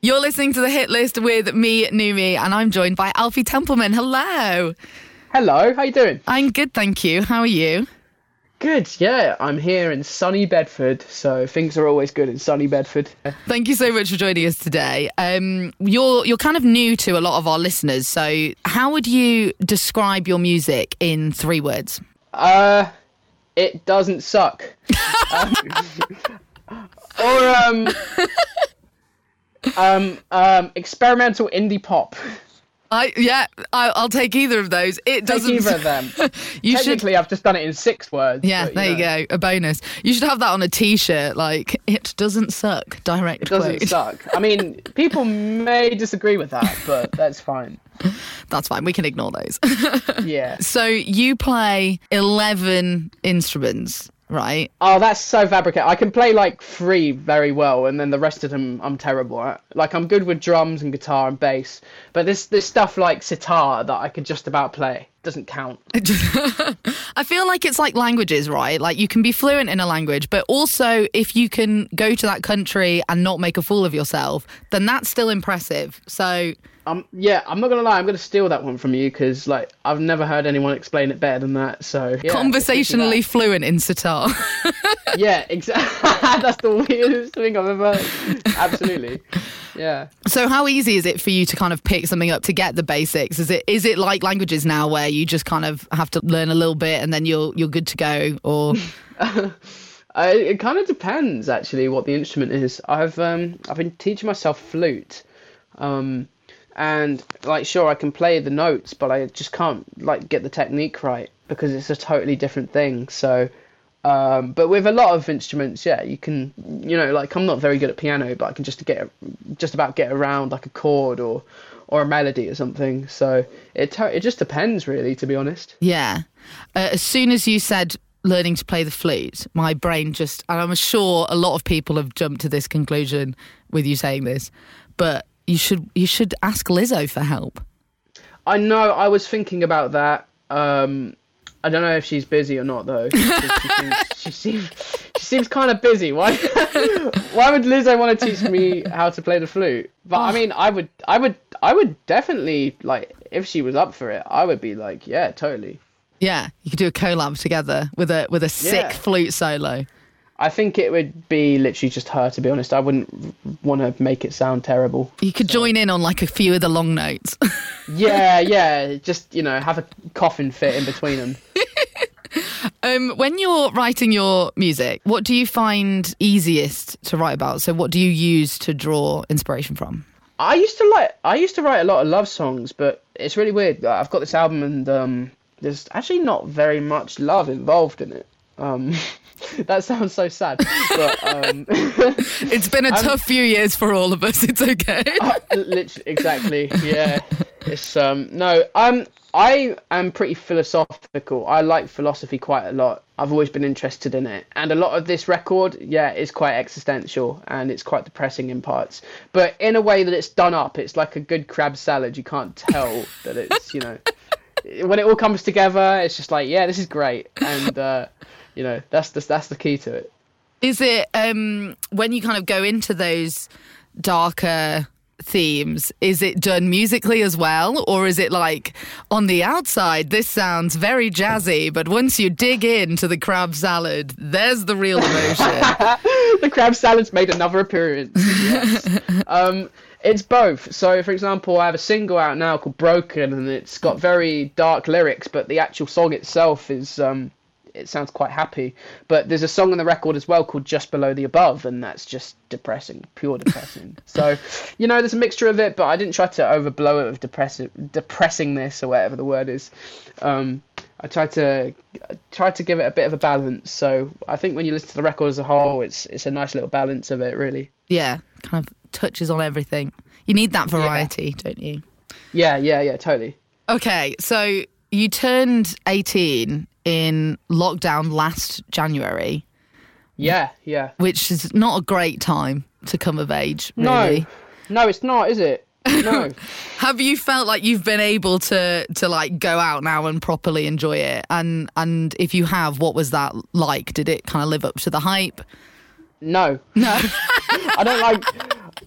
You're listening to the hit list with me, Numi, and I'm joined by Alfie Templeman. Hello. Hello, how you doing? I'm good, thank you. How are you? Good, yeah. I'm here in sunny Bedford, so things are always good in sunny Bedford. Thank you so much for joining us today. Um, you're you're kind of new to a lot of our listeners, so how would you describe your music in three words? Uh, it doesn't suck. um, or um, um, um, experimental indie pop. I yeah, I, will take either of those. It doesn't. Take either of them. you Technically, should. I've just done it in six words. Yeah, but, there you, know, go. A bonus. You should have that on a T-shirt. Like it doesn't suck. Direct It doesn't quote. suck. I mean, people may disagree with that, but that's fine. That's fine. We can ignore those. Yeah. so you play eleven instruments, right? Oh, that's so fabricated. I can play like three very well, and then the rest of them I'm terrible at. Like I'm good with drums and guitar and bass, but this this stuff like sitar that I could just about play doesn't count. I feel like it's like languages, right? Like you can be fluent in a language, but also if you can go to that country and not make a fool of yourself, then that's still impressive. So Um, yeah, I'm not gonna lie. I'm gonna steal that one from you because like I've never heard anyone explain it better than that. So yeah, conversationally fluent in sitar. Yeah, exactly. that's the weirdest thing I've ever. Absolutely. Yeah. so how easy is it for you to kind of pick something up to get the basics? Is it is it like languages now where you just kind of have to learn a little bit and then you're you're good to go or I, it kind of depends actually what the instrument is. I've um I've been teaching myself flute, um, and like sure I can play the notes, but I just can't like get the technique right because it's a totally different thing. So, um, but with a lot of instruments, yeah, you can you know like I'm not very good at piano, but I can just get just about get around like a chord or or a melody or something. So it it just depends really, to be honest. Yeah. Uh, as soon as you said learning to play the flute, my brain just, and I'm sure a lot of people have jumped to this conclusion with you saying this, but you should you should ask Lizzo for help. I know. I was thinking about that. Um, I don't know if she's busy or not though. She seems, she seems, she seems kind of busy. Why? Why would Lizzo want to teach me how to play the flute? But I mean, I would, I would, I would definitely like if she was up for it. I would be like, yeah, totally. Yeah, you could do a collab together with a with a sick Yeah. flute solo. I think it would be literally just her. To be honest, I wouldn't want to make it sound terrible. You could join in on like a few of the long notes. Yeah, yeah. Just you know, have a coffin fit in between them. Um, when you're writing your music, what do you find easiest to write about? So, what do you use to draw inspiration from? I used to like I used to write a lot of love songs, but it's really weird. I've got this album and um, there's actually not very much love involved in it. Um, that sounds so sad, but um, It's been a tough few years for all of us. It's okay. literally exactly yeah. It's um no um I am pretty philosophical. I like philosophy quite a lot. I've always been interested in it, and a lot of this record, yeah, is quite existential and it's quite depressing in parts. But in a way that it's done up, it's like a good crab salad. You can't tell that it's you know when it all comes together, it's just like yeah, this is great, and uh, you know that's the that's the key to it. Is it um, when you kind of go into those darker themes? Is it done musically as well, or is it like on the outside? This sounds very jazzy, but once you dig into the crab salad, there's the real emotion. the crab salad's made another appearance. Yes. um, it's both. So, for example, I have a single out now called "Broken," and it's got very dark lyrics, but the actual song itself is um, it sounds quite happy. But there's a song on the record as well called "Just Below the Above," and that's just depressing, pure depressing. so, you know, there's a mixture of it, but I didn't try to overblow it with depressive depressingness or whatever the word is. Um, I tried to I tried to give it a bit of a balance. So I think when you listen to the record as a whole, it's it's a nice little balance of it, really. yeah, kind of touches on everything. You need that variety, don't you? Yeah, yeah, yeah, totally. Okay, so you turned 18 in lockdown last January, Yeah, yeah. which is not a great time to come of age, really. No, no, it's not, is it? No. Have you felt like you've been able to to like go out now and properly enjoy it? And and if you have, what was that like? Did it kind of live up to the hype? no. No. I don't like.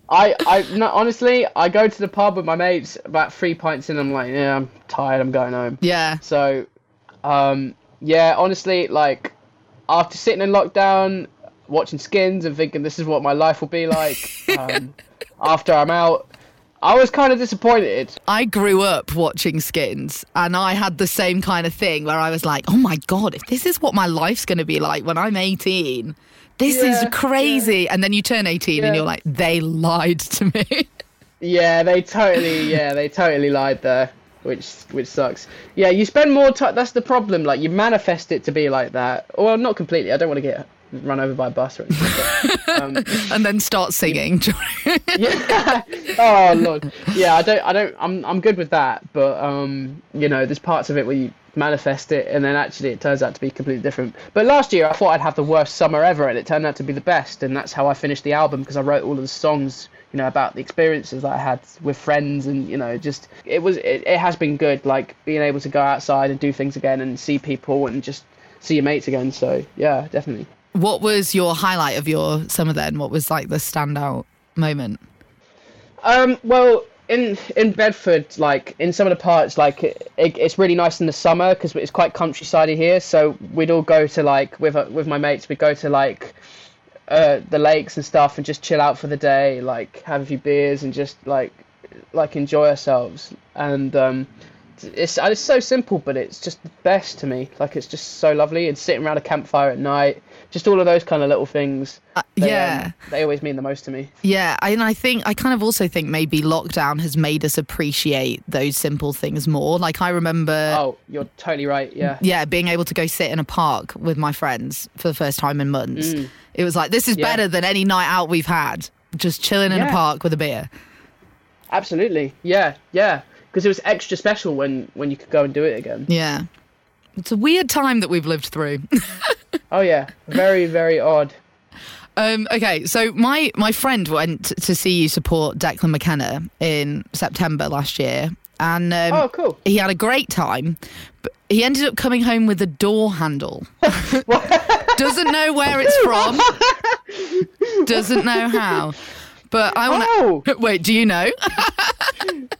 I, I, no, honestly, I go to the pub with my mates about three pints in. I'm like, yeah, I'm tired. I'm going home. Yeah. So, um, yeah, honestly, like after sitting in lockdown, watching Skins and thinking this is what my life will be like um, after I'm out, I was kind of disappointed. I grew up watching Skins and I had the same kind of thing where I was like, oh my God, if this is what my life's going to be like when I'm 18, this Yeah, is crazy. And then you turn 18 and you're like, they lied to me. Yeah, they totally, yeah, they totally lied there, which which sucks. Yeah, you spend more time. That's the problem. Like you manifest it to be like that. Well, not completely. I don't want to get run over by a bus or anything. But, um, and then start singing. yeah. oh lord. Yeah, I don't. I don't. I'm. I'm good with that. But um, you know, there's parts of it where you manifest it, and then actually it turns out to be completely different. But last year I thought I'd have the worst summer ever, and it turned out to be the best, and that's how I finished the album because I wrote all of the songs. You know about the experiences that I had with friends, and you know, just it was. It, it has been good, like being able to go outside and do things again, and see people, and just see your mates again. So yeah, definitely. what was your highlight of your summer then? What was like the standout moment? Um, well, in in Bedford, like in some of the parts, like it, it, it's really nice in the summer because it's quite countrysidey here. So we'd all go to like with uh, with my mates, we'd go to like uh, the lakes and stuff and just chill out for the day, like have a few beers and just like like enjoy ourselves. And um, it's it's so simple, but it's just the best to me. Like it's just so lovely and sitting around a campfire at night, just all of those kind of little things. they, um, yeah. they always mean the most to me. Yeah, and I think I kind of also think maybe lockdown has made us appreciate those simple things more. Like I remember, Oh, you're totally right. Yeah. yeah, being able to go sit in a park with my friends for the first time in months. It was like this is Mm. Yeah. better than any night out we've had. Just chilling in a park with a beer. Absolutely, yeah, yeah. Because it was extra special when when you could go and do it again. Yeah, it's a weird time that we've lived through. Oh yeah, very very odd. Um, okay, so my my friend went to see you support Declan McKenna in September last year, and um, Oh, cool. he had a great time. But he ended up coming home with a door handle. Doesn't know where it's from. Doesn't know how. But I want Oh, to wait. Do you know?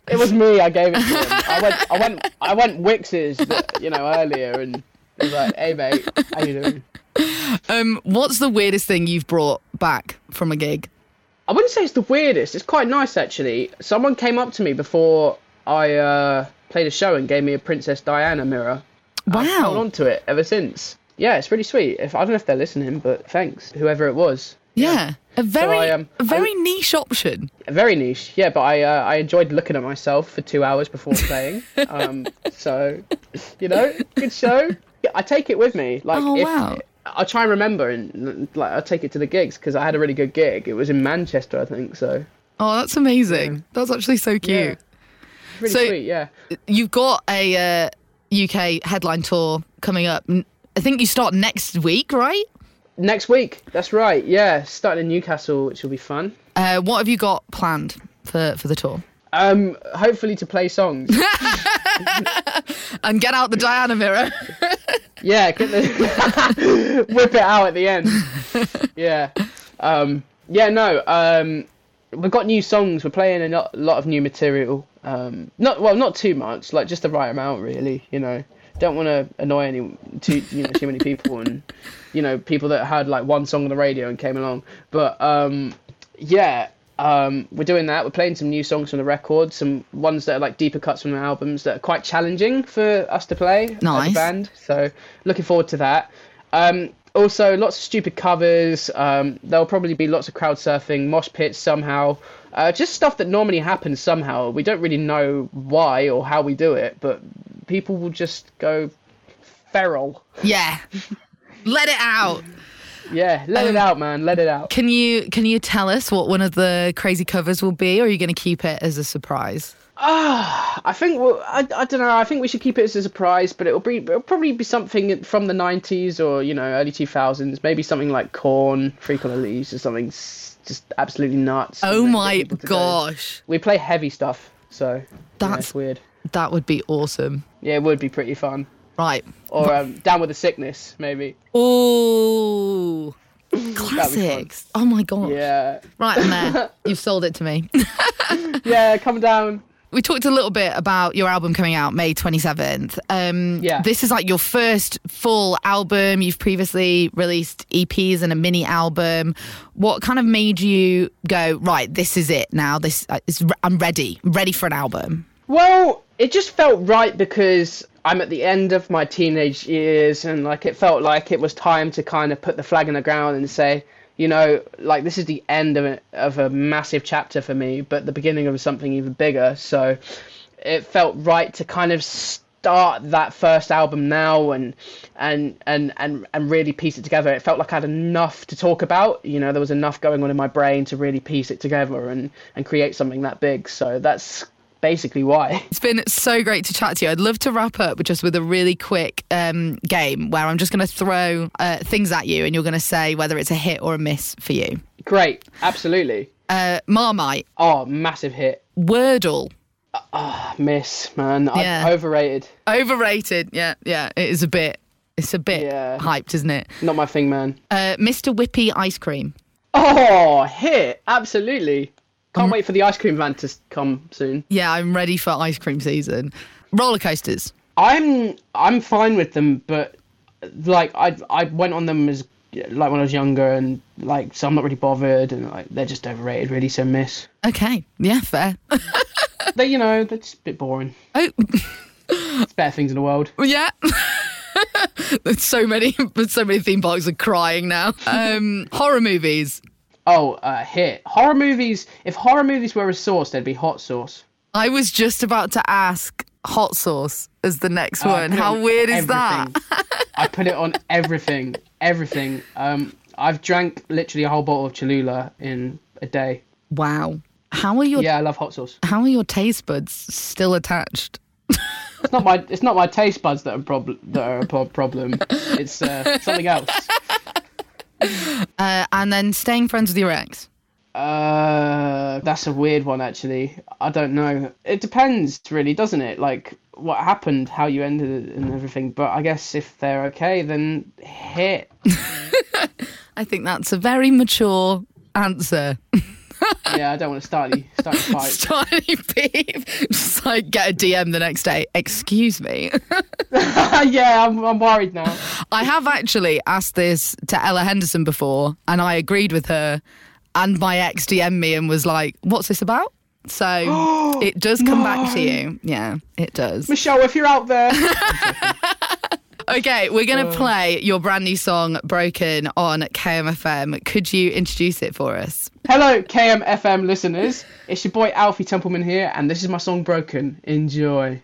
It was me. I gave it to him. I went, I went, I went Wix's, you know, earlier, and he was like, "Hey mate, how you doing?" Um, what's the weirdest thing you've brought back from a gig? I wouldn't say it's the weirdest. It's quite nice actually. Someone came up to me before I uh, played a show and gave me a Princess Diana mirror. I've held on to it ever since. Yeah, it's really sweet. If I don't know if they're listening, but thanks, whoever it was. Yeah, a very I, um, a very niche option. Very niche, yeah. But I uh, I enjoyed looking at myself for two hours before playing. um, so, you know, good show. I take it with me. Like, Oh, if, wow. I'll try and remember and like I'll take it to the gigs because I had a really good gig. It was in Manchester, I think. So Oh, that's amazing. That's actually so cute. yeah, really So- sweet. Yeah. You've got a uh, UK headline tour coming up. I think you start next week, right? Next week. That's right. Yeah, starting in Newcastle, which will be fun. Uh, what have you got planned for, for the tour? Um, hopefully to play songs. And get out the Diana mirror. Yeah, get the whip it out at the end. Yeah, um, yeah. No, um, we've got new songs. We're playing a lot, lot of new material. Um, not well, not too much. Like just the right amount, really. You know, don't want to annoy any too you know too many people and you know people that had like one song on the radio and came along. But um, yeah. Um, we're doing that. We're playing some new songs from the record, some ones that are like deeper cuts from the albums that are quite challenging for us to play Nice. as a band. So looking forward to that. Um, also, lots of stupid covers. Um, there'll probably be lots of crowd surfing, mosh pits somehow. Uh, just stuff that normally happens somehow. We don't really know why or how we do it, but people will just go feral. yeah. Let it out. Yeah, let it Um, out, man. Let it out. Can you can you tell us what one of the crazy covers will be, or are you going to keep it as a surprise? Ah, I think well, I, I don't know. I think we should keep it as a surprise, but it'll be it'll probably be something from the '90s or you know early 2000s. Maybe something like Korn, on the Leaves, or something just absolutely nuts. Oh and then get my gosh, We play heavy stuff, so That's- weird. that would be awesome. Yeah, it would be pretty fun. Right. Or um, Down with the Sickness, maybe. Ooh. Classics. Oh my god. Yeah, Right, there. You've sold it to me. yeah, come down. we talked a little bit about your album coming out May 27th. Um, Yeah. This is like your first full album. You've previously released EPs and a mini album. What kind of made you go, right, this is it now? This uh, is, I'm ready. I'm ready for an album. Well, it just felt right because I'm at the end of my teenage years, and like it felt like it was time to kind of put the flag in the ground and say, you know, like this is the end of a, of a massive chapter for me, but the beginning of something even bigger. So it felt right to kind of start that first album now and and and and and really piece it together. It felt like I had enough to talk about. You know, there was enough going on in my brain to really piece it together and and create something that big. So that's basically why. It's been so great to chat to you. I'd love to wrap up just with a really quick um, game where I'm just going to throw uh, things at you and you're going to say whether it's a hit or a miss for you. Great, absolutely. Uh, Marmite, Oh, massive hit. Wordle, ah, Miss, man. I- Yeah. overrated. overrated. Yeah, yeah, it is a bit. It's a bit Yeah. hyped, isn't it? Not my thing, man. Uh, Mr. Whippy ice cream. Oh, hit. Absolutely. Can't wait for the ice cream van to come soon. Yeah, I'm ready for ice cream season. Roller coasters. I'm I'm fine with them, but like I I went on them as like when I was younger, and like so I'm not really bothered, and like they're just overrated, really. So miss. Okay, yeah, fair. They you know they're just a bit boring. oh, There's better things in the world. yeah. There's so many, so many theme parks are crying now. Um, horror movies. Oh, uh, hit horror movies. If horror movies were a sauce, they'd be hot sauce. I was just about to ask hot sauce as the next I one. How weird is that? I put it on everything, everything. Um, I've drank literally a whole bottle of Cholula in a day. Wow. How are your Yeah, I love hot sauce. How are your taste buds still attached? It's not my it's not my taste buds that are problem that are a pro- problem. It's uh, something else. Uh, and then staying friends with your ex. Uh, that's a weird one actually. I don't know. It depends really, doesn't it? Like what happened, how you ended it, and everything. But I guess if they're okay, then hit. I think that's a very mature answer. Yeah, I don't want to start any start any fights. Tiny beef. Just like get a DM the next day. Excuse me. yeah, I'm I'm worried now. I have actually asked this to Ella Henderson before, and I agreed with her. And my ex DM'd me and was like, "What's this about?" So it does come back to you. Yeah, it does. Michelle, if you're out there, Okay, we're going to oh. play your brand new song, Broken, on KMFM. Could you introduce it for us? hello KMFM listeners. It's your boy Alfie Templeman here, and this is my song Broken. Enjoy.